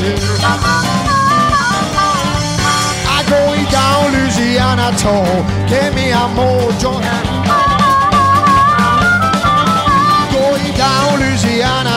do. I go down Louisiana toll, give me a mojo. Going down Louisiana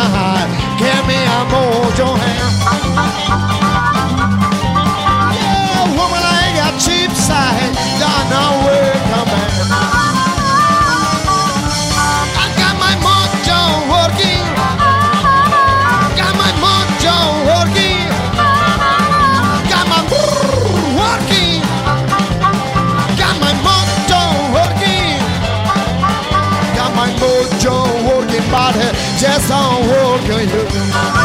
Yes, I'm hold.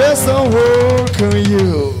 just don't work on you.